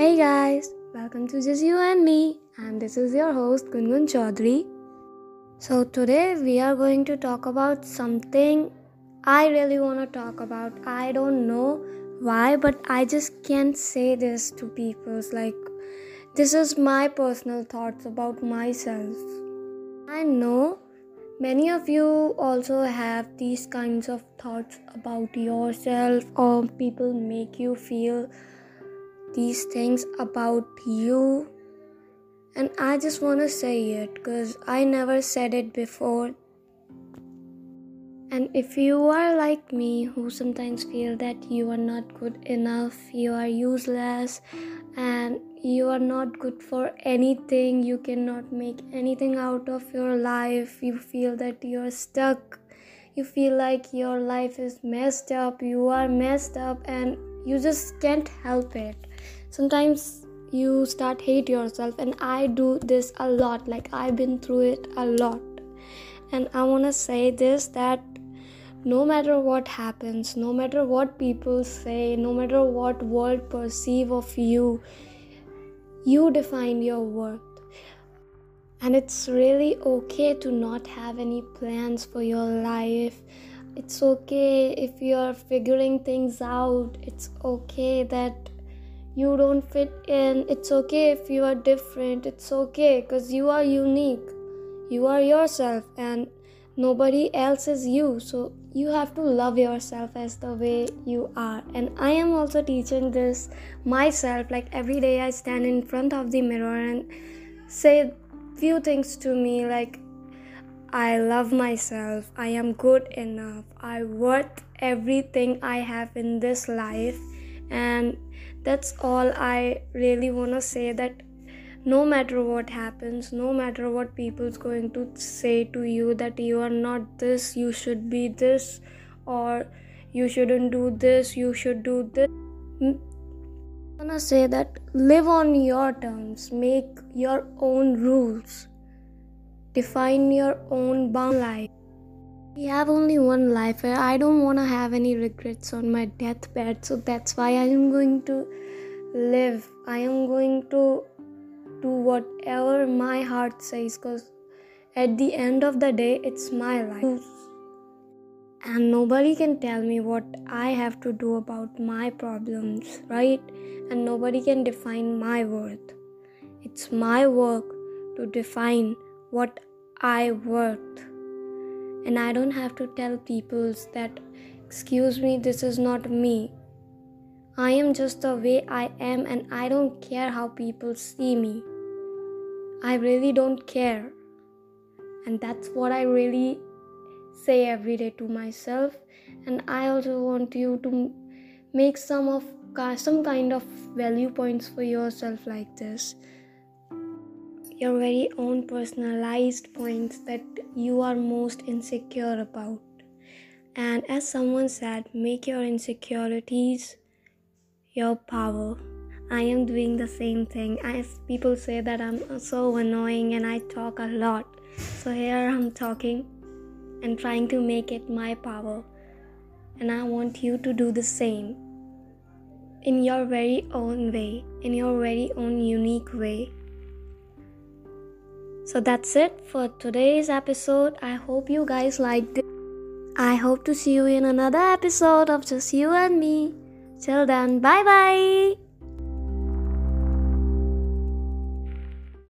Hey guys, welcome to Just You and Me, and this is your host Gungun Chaudhary. So, today we are going to talk about something I really want to talk about. I don't know why, but I just can't say this to people. Like, this is my personal thoughts about myself. I know many of you also have these kinds of thoughts about yourself, or people make you feel these things about you. And I just want to say it because I never said it before. And if you are like me, who sometimes feel that you are not good enough, you are useless, and you are not good for anything, you cannot make anything out of your life, you feel that you are stuck, you feel like your life is messed up, you are messed up, and you just can't help it. Sometimes you start hate yourself and i do this a lot. Like i've been through it a lot. And i want to say this that no matter what happens no matter what people say no matter what world perceive of you you define your worth. And it's really okay to not have any plans for your life it's okay if you're figuring things out. It's okay that you don't fit in. It's okay if you are different. It's okay because you are unique. You are yourself and nobody else is you. So you have to love yourself as the way you are. And i am also teaching this myself. Like every day i stand in front of the mirror and say few things to me like I love myself. I am good enough. I worth everything I have in this life. And that's all I really want to say that no matter what happens, no matter what people's going to say to you that you are not this, you should be this, or you shouldn't do this, you should do this. I'm gonna say that live on your terms, make your own rules define your own bound life. We have only one life. I don't want to have any regrets on my deathbed, so that's why I am going to live. I am going to do whatever my heart says because at the end of the day, it's my life. And nobody can tell me what I have to do about my problems, right? And nobody can define my worth. It's my work to define what I worth. And I don't have to tell people that, excuse me, this is not me. I am just the way I am, and I don't care how people see me. I really don't care. And that's what I really say every day to myself. And I also want you to make some of some kind of value points for yourself like this your very own personalized points that you are most insecure about. And as someone said, make your insecurities your power. I am doing the same thing. As people say that I'm so annoying and I talk a lot. So here I'm talking and trying to make it my power. And I want you to do the same in your very own way, in your very own unique way. So that's it for today's episode. I hope you guys liked it. I hope to see you in another episode of Just You and Me. Till then, bye bye.